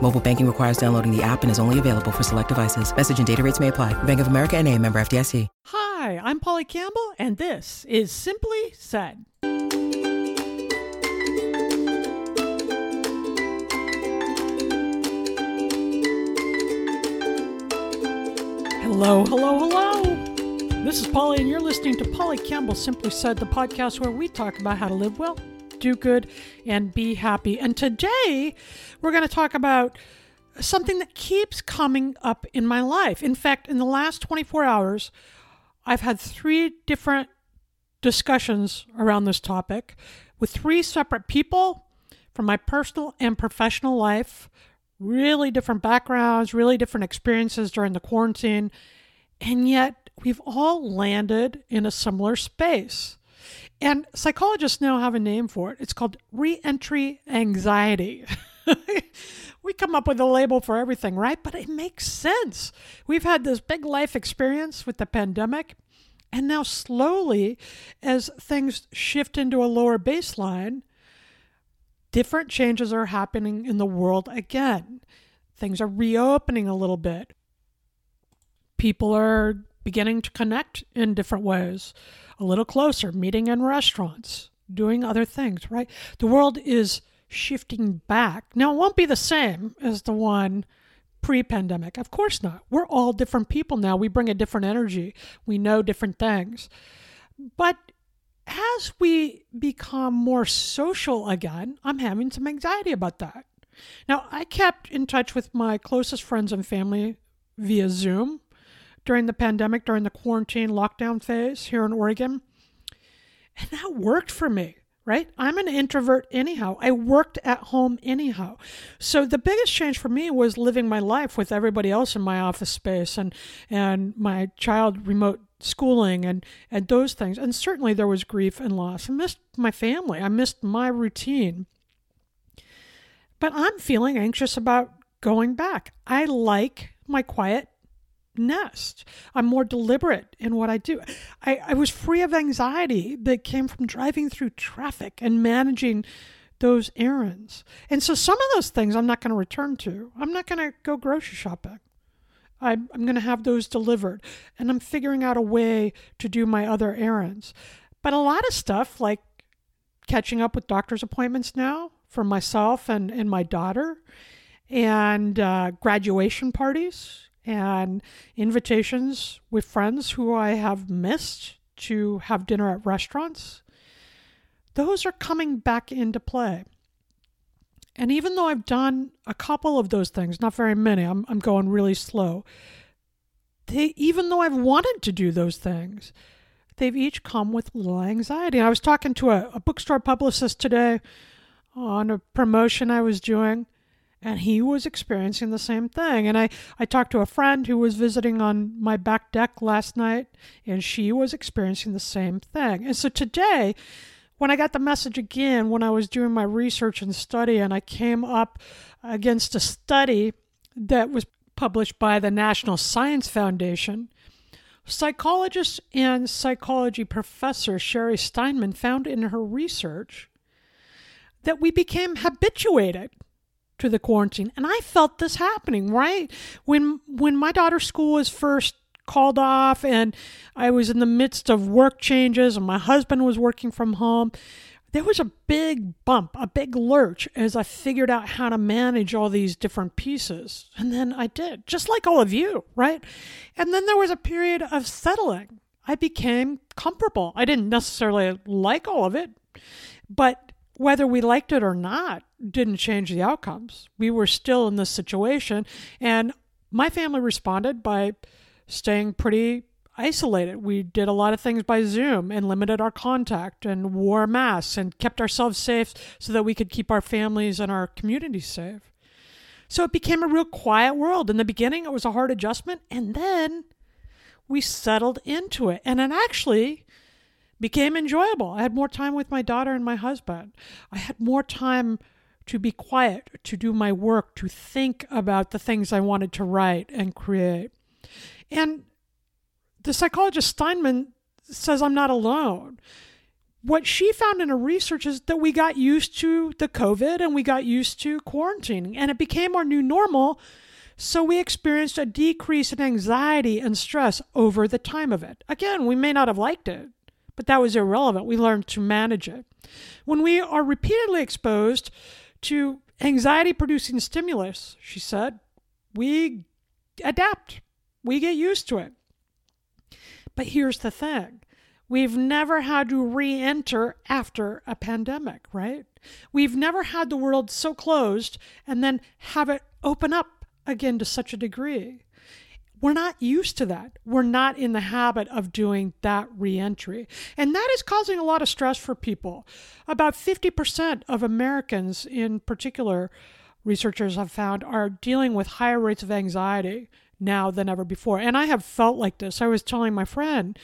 Mobile banking requires downloading the app and is only available for select devices. Message and data rates may apply. Bank of America and a member FDIC. Hi, I'm Polly Campbell, and this is Simply Said. Hello, hello, hello. This is Polly, and you're listening to Polly Campbell Simply Said, the podcast where we talk about how to live well, do good, and be happy. And today we're going to talk about something that keeps coming up in my life. In fact, in the last 24 hours, I've had three different discussions around this topic with three separate people from my personal and professional life really different backgrounds, really different experiences during the quarantine, and yet we've all landed in a similar space. And psychologists now have a name for it. It's called reentry anxiety. we come up with a label for everything, right? But it makes sense. We've had this big life experience with the pandemic. And now, slowly, as things shift into a lower baseline, different changes are happening in the world again. Things are reopening a little bit. People are beginning to connect in different ways, a little closer, meeting in restaurants, doing other things, right? The world is shifting back. Now, it won't be the same as the one pre pandemic. Of course not. We're all different people now. We bring a different energy, we know different things. But as we become more social again, I'm having some anxiety about that. Now, I kept in touch with my closest friends and family via Zoom during the pandemic, during the quarantine lockdown phase here in Oregon. And that worked for me, right? I'm an introvert anyhow. I worked at home anyhow. So the biggest change for me was living my life with everybody else in my office space and and my child remote schooling and and those things. And certainly there was grief and loss. I missed my family. I missed my routine. But I'm feeling anxious about going back. I like my quiet nest. I'm more deliberate in what I do. I, I was free of anxiety that came from driving through traffic and managing those errands. And so some of those things I'm not going to return to. I'm not going to go grocery shopping. I'm, I'm going to have those delivered. And I'm figuring out a way to do my other errands. But a lot of stuff, like catching up with doctor's appointments now for myself and, and my daughter, and uh, graduation parties, and invitations with friends who I have missed to have dinner at restaurants, those are coming back into play. And even though I've done a couple of those things, not very many, I'm, I'm going really slow, they, even though I've wanted to do those things, they've each come with a little anxiety. I was talking to a, a bookstore publicist today on a promotion I was doing, and he was experiencing the same thing. And I, I talked to a friend who was visiting on my back deck last night, and she was experiencing the same thing. And so today, when I got the message again, when I was doing my research and study, and I came up against a study that was published by the National Science Foundation, psychologist and psychology professor Sherry Steinman found in her research that we became habituated to the quarantine. And I felt this happening, right? When when my daughter's school was first called off and I was in the midst of work changes and my husband was working from home. There was a big bump, a big lurch as I figured out how to manage all these different pieces. And then I did, just like all of you, right? And then there was a period of settling. I became comfortable. I didn't necessarily like all of it, but whether we liked it or not didn't change the outcomes. We were still in this situation. And my family responded by staying pretty isolated. We did a lot of things by Zoom and limited our contact and wore masks and kept ourselves safe so that we could keep our families and our communities safe. So it became a real quiet world. In the beginning, it was a hard adjustment, and then we settled into it. And it actually became enjoyable. I had more time with my daughter and my husband. I had more time to be quiet, to do my work, to think about the things I wanted to write and create. And the psychologist Steinman says I'm not alone. What she found in her research is that we got used to the COVID and we got used to quarantining, and it became our new normal. So we experienced a decrease in anxiety and stress over the time of it. Again, we may not have liked it, but that was irrelevant. We learned to manage it. When we are repeatedly exposed to anxiety producing stimulus, she said, we adapt, we get used to it. But here's the thing we've never had to re enter after a pandemic, right? We've never had the world so closed and then have it open up again to such a degree. We're not used to that. We're not in the habit of doing that reentry. And that is causing a lot of stress for people. About 50% of Americans, in particular, researchers have found, are dealing with higher rates of anxiety now than ever before. And I have felt like this. I was telling my friend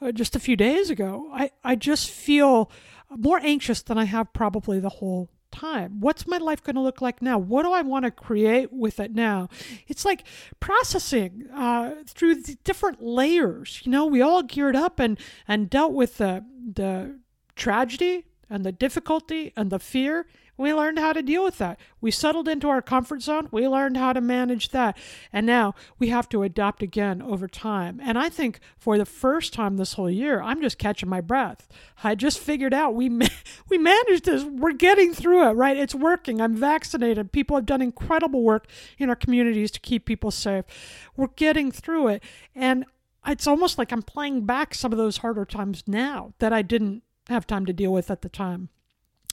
uh, just a few days ago, I, I just feel more anxious than I have probably the whole time? What's my life going to look like now? What do I want to create with it now? It's like processing uh, through the different layers. You know, we all geared up and and dealt with the the tragedy and the difficulty and the fear we learned how to deal with that. We settled into our comfort zone. We learned how to manage that. And now we have to adapt again over time. And I think for the first time this whole year, I'm just catching my breath. I just figured out we we managed this. We're getting through it, right? It's working. I'm vaccinated. People have done incredible work in our communities to keep people safe. We're getting through it. And it's almost like I'm playing back some of those harder times now that I didn't have time to deal with at the time.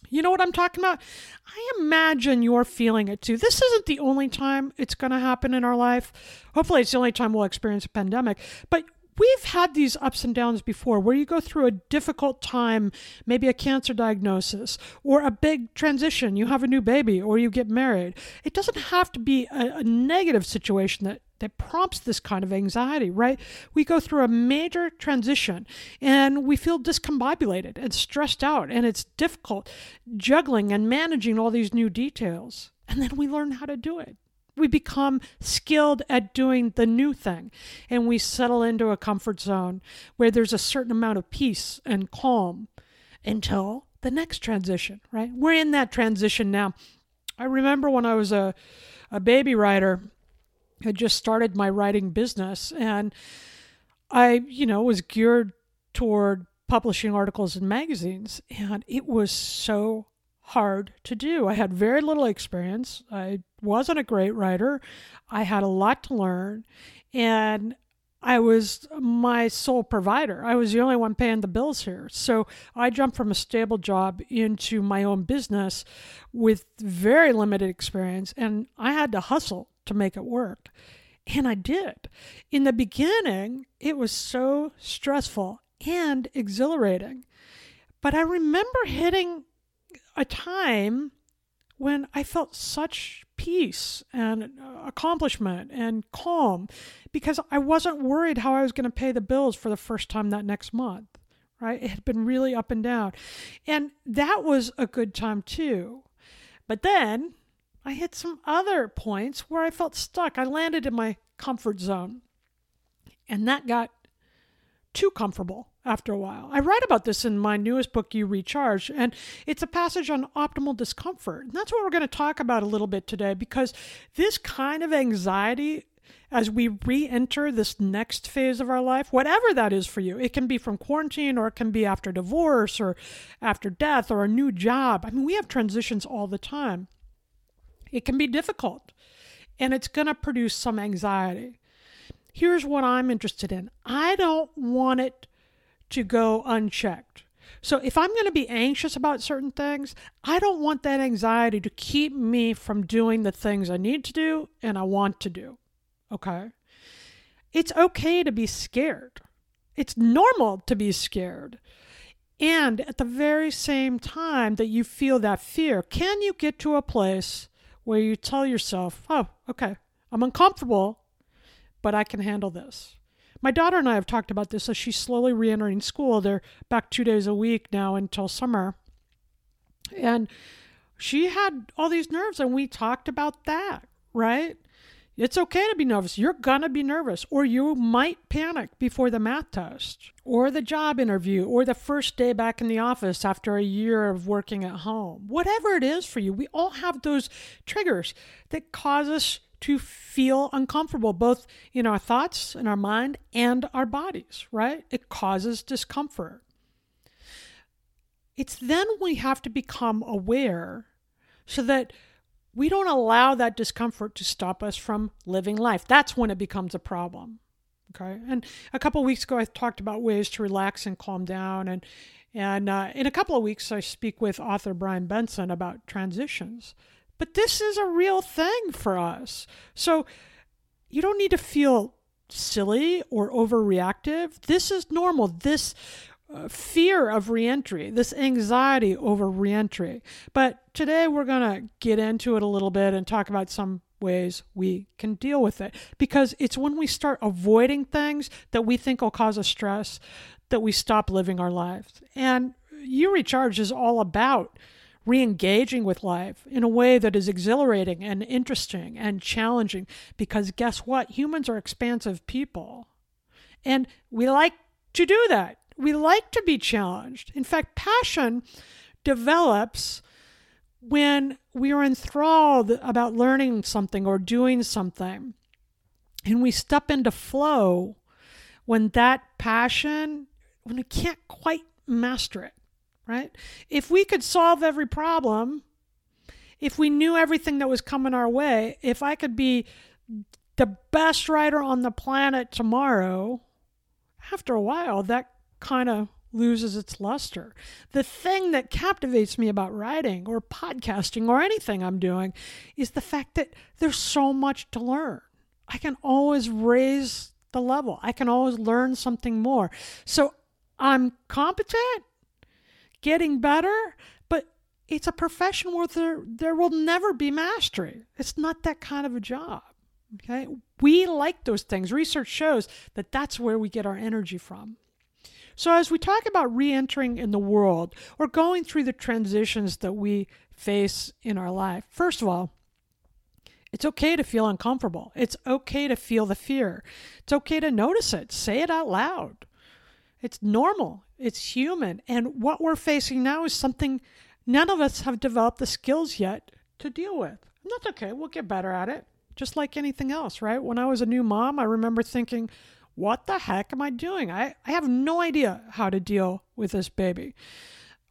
You know what I'm talking about? I imagine you're feeling it too. This isn't the only time it's going to happen in our life. Hopefully, it's the only time we'll experience a pandemic. But we've had these ups and downs before where you go through a difficult time, maybe a cancer diagnosis or a big transition. You have a new baby or you get married. It doesn't have to be a, a negative situation that that prompts this kind of anxiety, right? We go through a major transition and we feel discombobulated and stressed out, and it's difficult juggling and managing all these new details. And then we learn how to do it. We become skilled at doing the new thing, and we settle into a comfort zone where there's a certain amount of peace and calm until the next transition, right? We're in that transition now. I remember when I was a, a baby writer, had just started my writing business and I, you know, was geared toward publishing articles in magazines and it was so hard to do. I had very little experience. I wasn't a great writer. I had a lot to learn and I was my sole provider. I was the only one paying the bills here. So I jumped from a stable job into my own business with very limited experience and I had to hustle to make it work. And I did. In the beginning, it was so stressful and exhilarating. But I remember hitting a time when I felt such peace and accomplishment and calm because I wasn't worried how I was going to pay the bills for the first time that next month, right? It had been really up and down. And that was a good time too. But then I hit some other points where I felt stuck. I landed in my comfort zone. And that got too comfortable after a while. I write about this in my newest book, You Recharge, and it's a passage on optimal discomfort. And that's what we're going to talk about a little bit today because this kind of anxiety as we re enter this next phase of our life, whatever that is for you. It can be from quarantine or it can be after divorce or after death or a new job. I mean, we have transitions all the time. It can be difficult and it's going to produce some anxiety. Here's what I'm interested in I don't want it to go unchecked. So if I'm going to be anxious about certain things, I don't want that anxiety to keep me from doing the things I need to do and I want to do. Okay? It's okay to be scared. It's normal to be scared. And at the very same time that you feel that fear, can you get to a place where you tell yourself, oh, okay, I'm uncomfortable, but I can handle this? My daughter and I have talked about this as she's slowly re entering school. They're back two days a week now until summer. And she had all these nerves, and we talked about that, right? It's okay to be nervous. You're going to be nervous, or you might panic before the math test, or the job interview, or the first day back in the office after a year of working at home. Whatever it is for you, we all have those triggers that cause us to feel uncomfortable, both in our thoughts, in our mind, and our bodies, right? It causes discomfort. It's then we have to become aware so that we don't allow that discomfort to stop us from living life. That's when it becomes a problem. Okay. And a couple weeks ago, I talked about ways to relax and calm down. And, and uh, in a couple of weeks, I speak with author Brian Benson about transitions. But this is a real thing for us. So you don't need to feel silly or overreactive. This is normal. This Uh, fear of reentry, this anxiety over reentry. But today we're going to get into it a little bit and talk about some ways we can deal with it because it's when we start avoiding things that we think will cause us stress that we stop living our lives. And You Recharge is all about re engaging with life in a way that is exhilarating and interesting and challenging because guess what? Humans are expansive people. And we like to do that. We like to be challenged. In fact, passion develops when we are enthralled about learning something or doing something. And we step into flow when that passion, when we can't quite master it, right? If we could solve every problem, if we knew everything that was coming our way, if I could be the best writer on the planet tomorrow, after a while, that kind of loses its luster. The thing that captivates me about writing or podcasting or anything I'm doing is the fact that there's so much to learn. I can always raise the level, I can always learn something more. So I'm competent, getting better, but it's a profession where there, there will never be mastery. It's not that kind of a job. Okay. We like those things. Research shows that that's where we get our energy from. So, as we talk about re entering in the world or going through the transitions that we face in our life, first of all, it's okay to feel uncomfortable. It's okay to feel the fear. It's okay to notice it. Say it out loud. It's normal. It's human. And what we're facing now is something none of us have developed the skills yet to deal with. And that's okay. We'll get better at it, just like anything else, right? When I was a new mom, I remember thinking, what the heck am I doing? I, I have no idea how to deal with this baby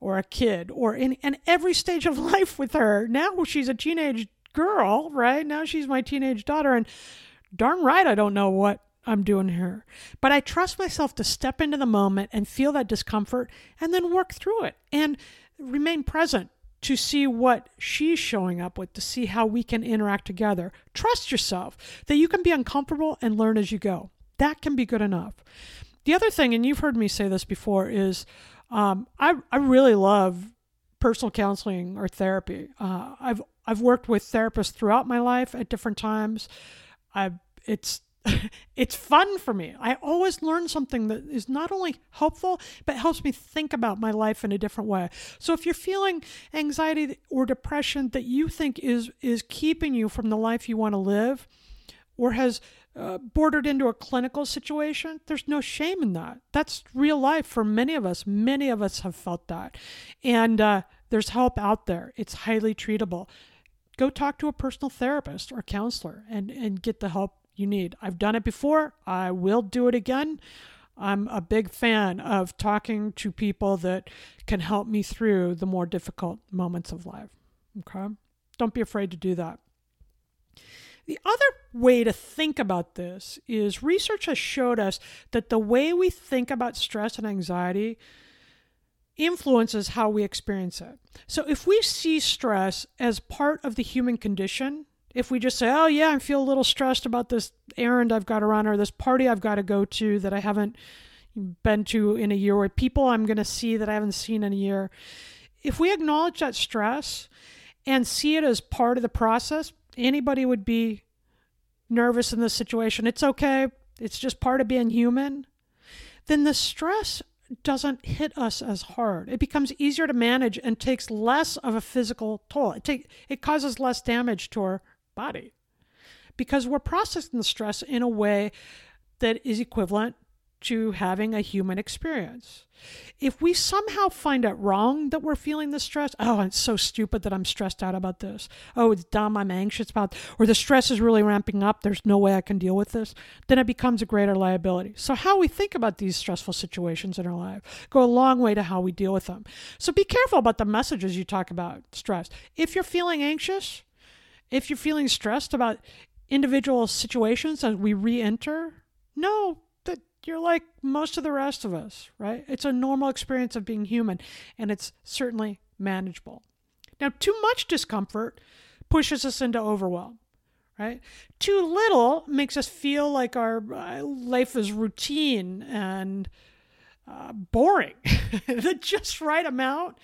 or a kid or in, in every stage of life with her. Now she's a teenage girl, right? Now she's my teenage daughter. And darn right, I don't know what I'm doing here. But I trust myself to step into the moment and feel that discomfort and then work through it and remain present to see what she's showing up with, to see how we can interact together. Trust yourself that you can be uncomfortable and learn as you go. That can be good enough. The other thing, and you've heard me say this before, is um, I, I really love personal counseling or therapy. Uh, I've I've worked with therapists throughout my life at different times. I it's it's fun for me. I always learn something that is not only helpful, but helps me think about my life in a different way. So if you're feeling anxiety or depression that you think is is keeping you from the life you want to live, or has uh, bordered into a clinical situation, there's no shame in that. That's real life for many of us. Many of us have felt that. And uh, there's help out there, it's highly treatable. Go talk to a personal therapist or counselor and, and get the help you need. I've done it before, I will do it again. I'm a big fan of talking to people that can help me through the more difficult moments of life. Okay? Don't be afraid to do that. The other way to think about this is research has showed us that the way we think about stress and anxiety influences how we experience it. So if we see stress as part of the human condition, if we just say, oh, yeah, I feel a little stressed about this errand I've got to run or this party I've got to go to that I haven't been to in a year or people I'm going to see that I haven't seen in a year, if we acknowledge that stress and see it as part of the process, anybody would be nervous in this situation. It's okay, it's just part of being human. Then the stress doesn't hit us as hard. It becomes easier to manage and takes less of a physical toll. It take it causes less damage to our body because we're processing the stress in a way that is equivalent to having a human experience. If we somehow find it wrong that we're feeling the stress, oh, it's so stupid that I'm stressed out about this. Oh, it's dumb, I'm anxious about, or the stress is really ramping up, there's no way I can deal with this, then it becomes a greater liability. So, how we think about these stressful situations in our life go a long way to how we deal with them. So, be careful about the messages you talk about stress. If you're feeling anxious, if you're feeling stressed about individual situations as we re enter, no, you're like most of the rest of us, right? It's a normal experience of being human, and it's certainly manageable. Now, too much discomfort pushes us into overwhelm, right? Too little makes us feel like our uh, life is routine and uh, boring. the just right amount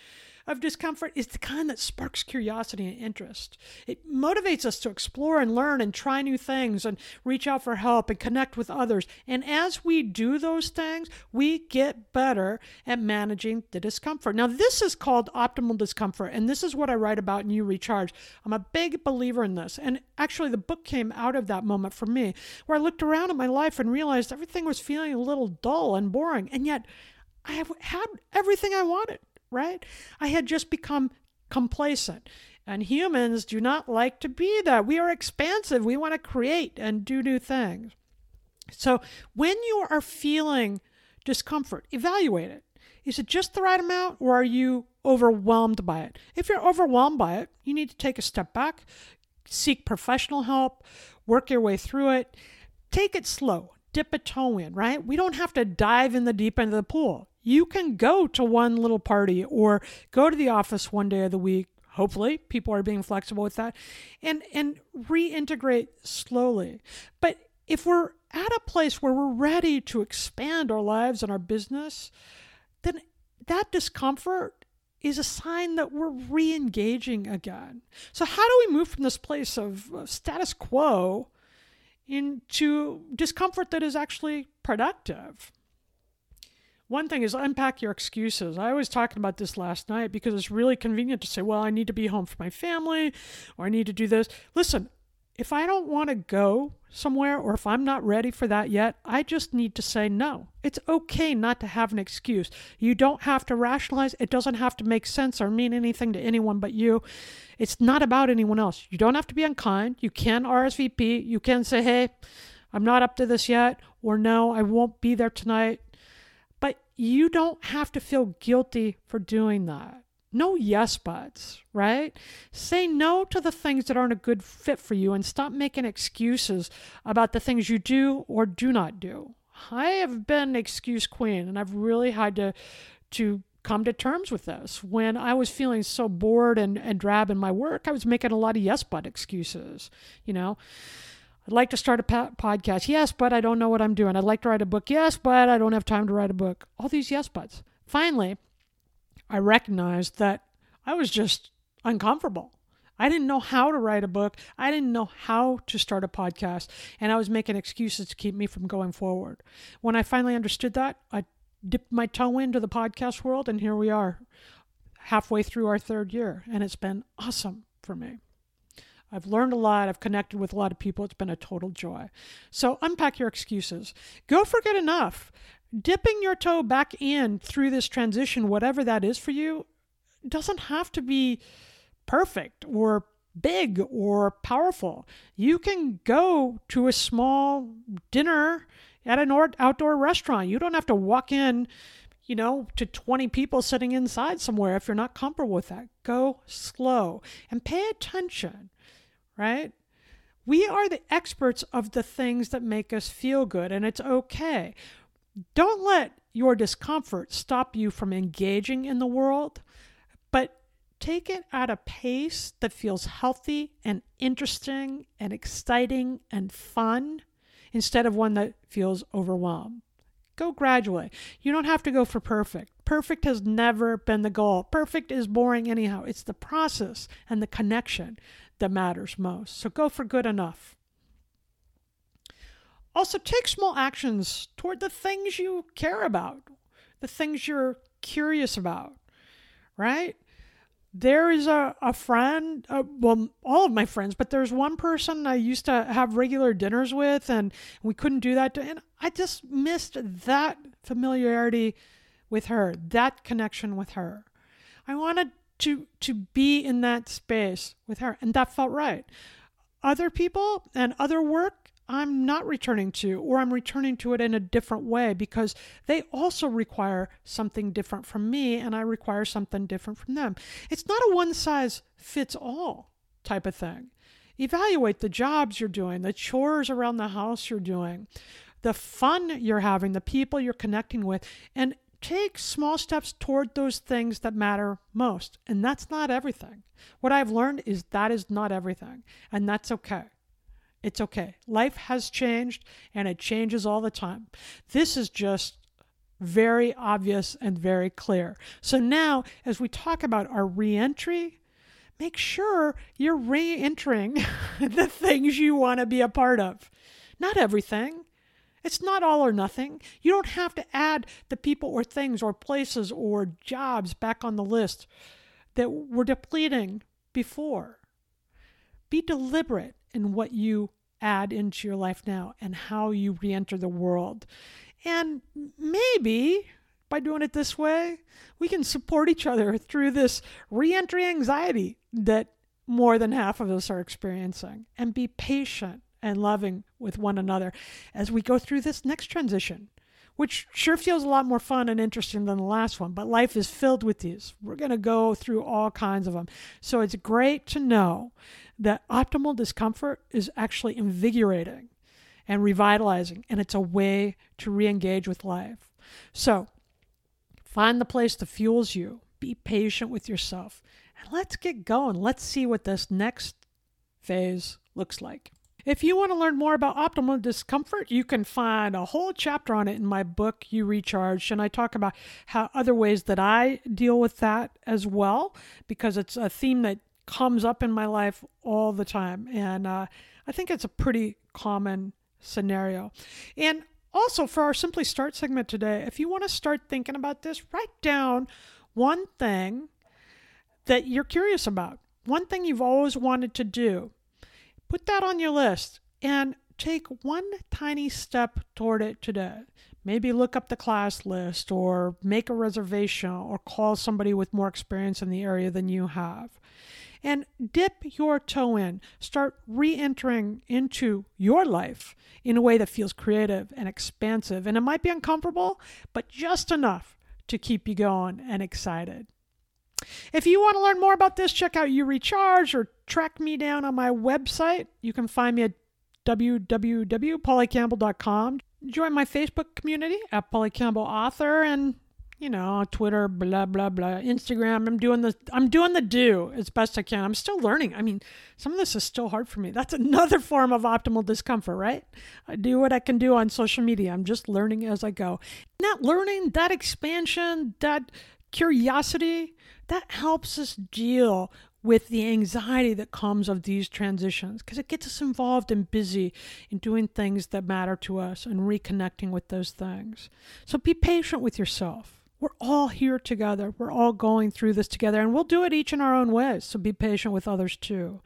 of discomfort is the kind that sparks curiosity and interest. It motivates us to explore and learn and try new things and reach out for help and connect with others. And as we do those things, we get better at managing the discomfort. Now, this is called optimal discomfort, and this is what I write about in You Recharge. I'm a big believer in this. And actually, the book came out of that moment for me, where I looked around at my life and realized everything was feeling a little dull and boring. And yet, I had everything I wanted right? I had just become complacent. And humans do not like to be that. We are expansive. We want to create and do new things. So when you are feeling discomfort, evaluate it. Is it just the right amount or are you overwhelmed by it? If you're overwhelmed by it, you need to take a step back, seek professional help, work your way through it. Take it slow, dip a toe in, right? We don't have to dive in the deep end of the pool you can go to one little party or go to the office one day of the week. Hopefully people are being flexible with that and and reintegrate slowly. But if we're at a place where we're ready to expand our lives and our business then that discomfort is a sign that we're re-engaging again. So how do we move from this place of status quo into discomfort that is actually productive one thing is unpack your excuses. I was talking about this last night because it's really convenient to say, well, I need to be home for my family or I need to do this. Listen, if I don't want to go somewhere or if I'm not ready for that yet, I just need to say no. It's okay not to have an excuse. You don't have to rationalize. It doesn't have to make sense or mean anything to anyone but you. It's not about anyone else. You don't have to be unkind. You can RSVP. You can say, hey, I'm not up to this yet, or no, I won't be there tonight you don't have to feel guilty for doing that. No yes buts, right? Say no to the things that aren't a good fit for you and stop making excuses about the things you do or do not do. I have been excuse queen and I've really had to to come to terms with this. When I was feeling so bored and, and drab in my work, I was making a lot of yes but excuses, you know. I'd like to start a podcast. Yes, but I don't know what I'm doing. I'd like to write a book. Yes, but I don't have time to write a book. All these yes buts. Finally, I recognized that I was just uncomfortable. I didn't know how to write a book. I didn't know how to start a podcast. And I was making excuses to keep me from going forward. When I finally understood that, I dipped my toe into the podcast world, and here we are, halfway through our third year. And it's been awesome for me. I've learned a lot. I've connected with a lot of people. It's been a total joy. So unpack your excuses. Go for good enough. Dipping your toe back in through this transition, whatever that is for you, doesn't have to be perfect or big or powerful. You can go to a small dinner at an outdoor restaurant. You don't have to walk in, you know, to 20 people sitting inside somewhere if you're not comfortable with that. Go slow and pay attention right? We are the experts of the things that make us feel good, and it's okay. don't let your discomfort stop you from engaging in the world, but take it at a pace that feels healthy and interesting and exciting and fun instead of one that feels overwhelmed. Go gradually. You don't have to go for perfect. Perfect has never been the goal. Perfect is boring anyhow. It's the process and the connection that matters most. So go for good enough. Also, take small actions toward the things you care about, the things you're curious about, right? There is a, a friend, uh, well, all of my friends, but there's one person I used to have regular dinners with, and we couldn't do that. To, and I just missed that familiarity with her, that connection with her. I wanted to to be in that space with her, and that felt right. Other people and other work I'm not returning to, or I'm returning to it in a different way because they also require something different from me and I require something different from them. It's not a one size fits all type of thing. Evaluate the jobs you're doing, the chores around the house you're doing, the fun you're having, the people you're connecting with, and take small steps toward those things that matter most. And that's not everything. What I've learned is that is not everything, and that's okay. It's okay. Life has changed and it changes all the time. This is just very obvious and very clear. So now, as we talk about our reentry, make sure you're re entering the things you want to be a part of. Not everything. It's not all or nothing. You don't have to add the people or things or places or jobs back on the list that were depleting before. Be deliberate in what you add into your life now and how you re enter the world. And maybe by doing it this way, we can support each other through this re entry anxiety that more than half of us are experiencing and be patient and loving with one another as we go through this next transition which sure feels a lot more fun and interesting than the last one, but life is filled with these. We're going to go through all kinds of them. So it's great to know that optimal discomfort is actually invigorating and revitalizing, and it's a way to re engage with life. So find the place that fuels you, be patient with yourself, and let's get going. Let's see what this next phase looks like. If you want to learn more about optimal discomfort, you can find a whole chapter on it in my book, You Recharge. And I talk about how other ways that I deal with that as well, because it's a theme that comes up in my life all the time. And uh, I think it's a pretty common scenario. And also, for our Simply Start segment today, if you want to start thinking about this, write down one thing that you're curious about, one thing you've always wanted to do Put that on your list and take one tiny step toward it today. Maybe look up the class list or make a reservation or call somebody with more experience in the area than you have. And dip your toe in. Start re entering into your life in a way that feels creative and expansive. And it might be uncomfortable, but just enough to keep you going and excited. If you want to learn more about this, check out You Recharge or track me down on my website. You can find me at www.pollycampbell.com. Join my Facebook community at Polly Campbell Author and you know, Twitter, blah blah blah, Instagram. I'm doing the I'm doing the do as best I can. I'm still learning. I mean, some of this is still hard for me. That's another form of optimal discomfort, right? I do what I can do on social media. I'm just learning as I go. That learning, that expansion, that curiosity, that helps us deal with the anxiety that comes of these transitions because it gets us involved and busy in doing things that matter to us and reconnecting with those things. So be patient with yourself. We're all here together. We're all going through this together, and we'll do it each in our own ways. So be patient with others too.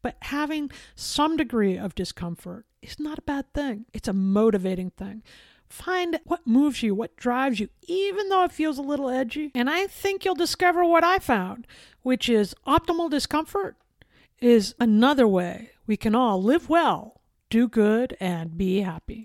But having some degree of discomfort is not a bad thing, it's a motivating thing. Find what moves you, what drives you, even though it feels a little edgy. And I think you'll discover what I found, which is optimal discomfort is another way we can all live well, do good, and be happy.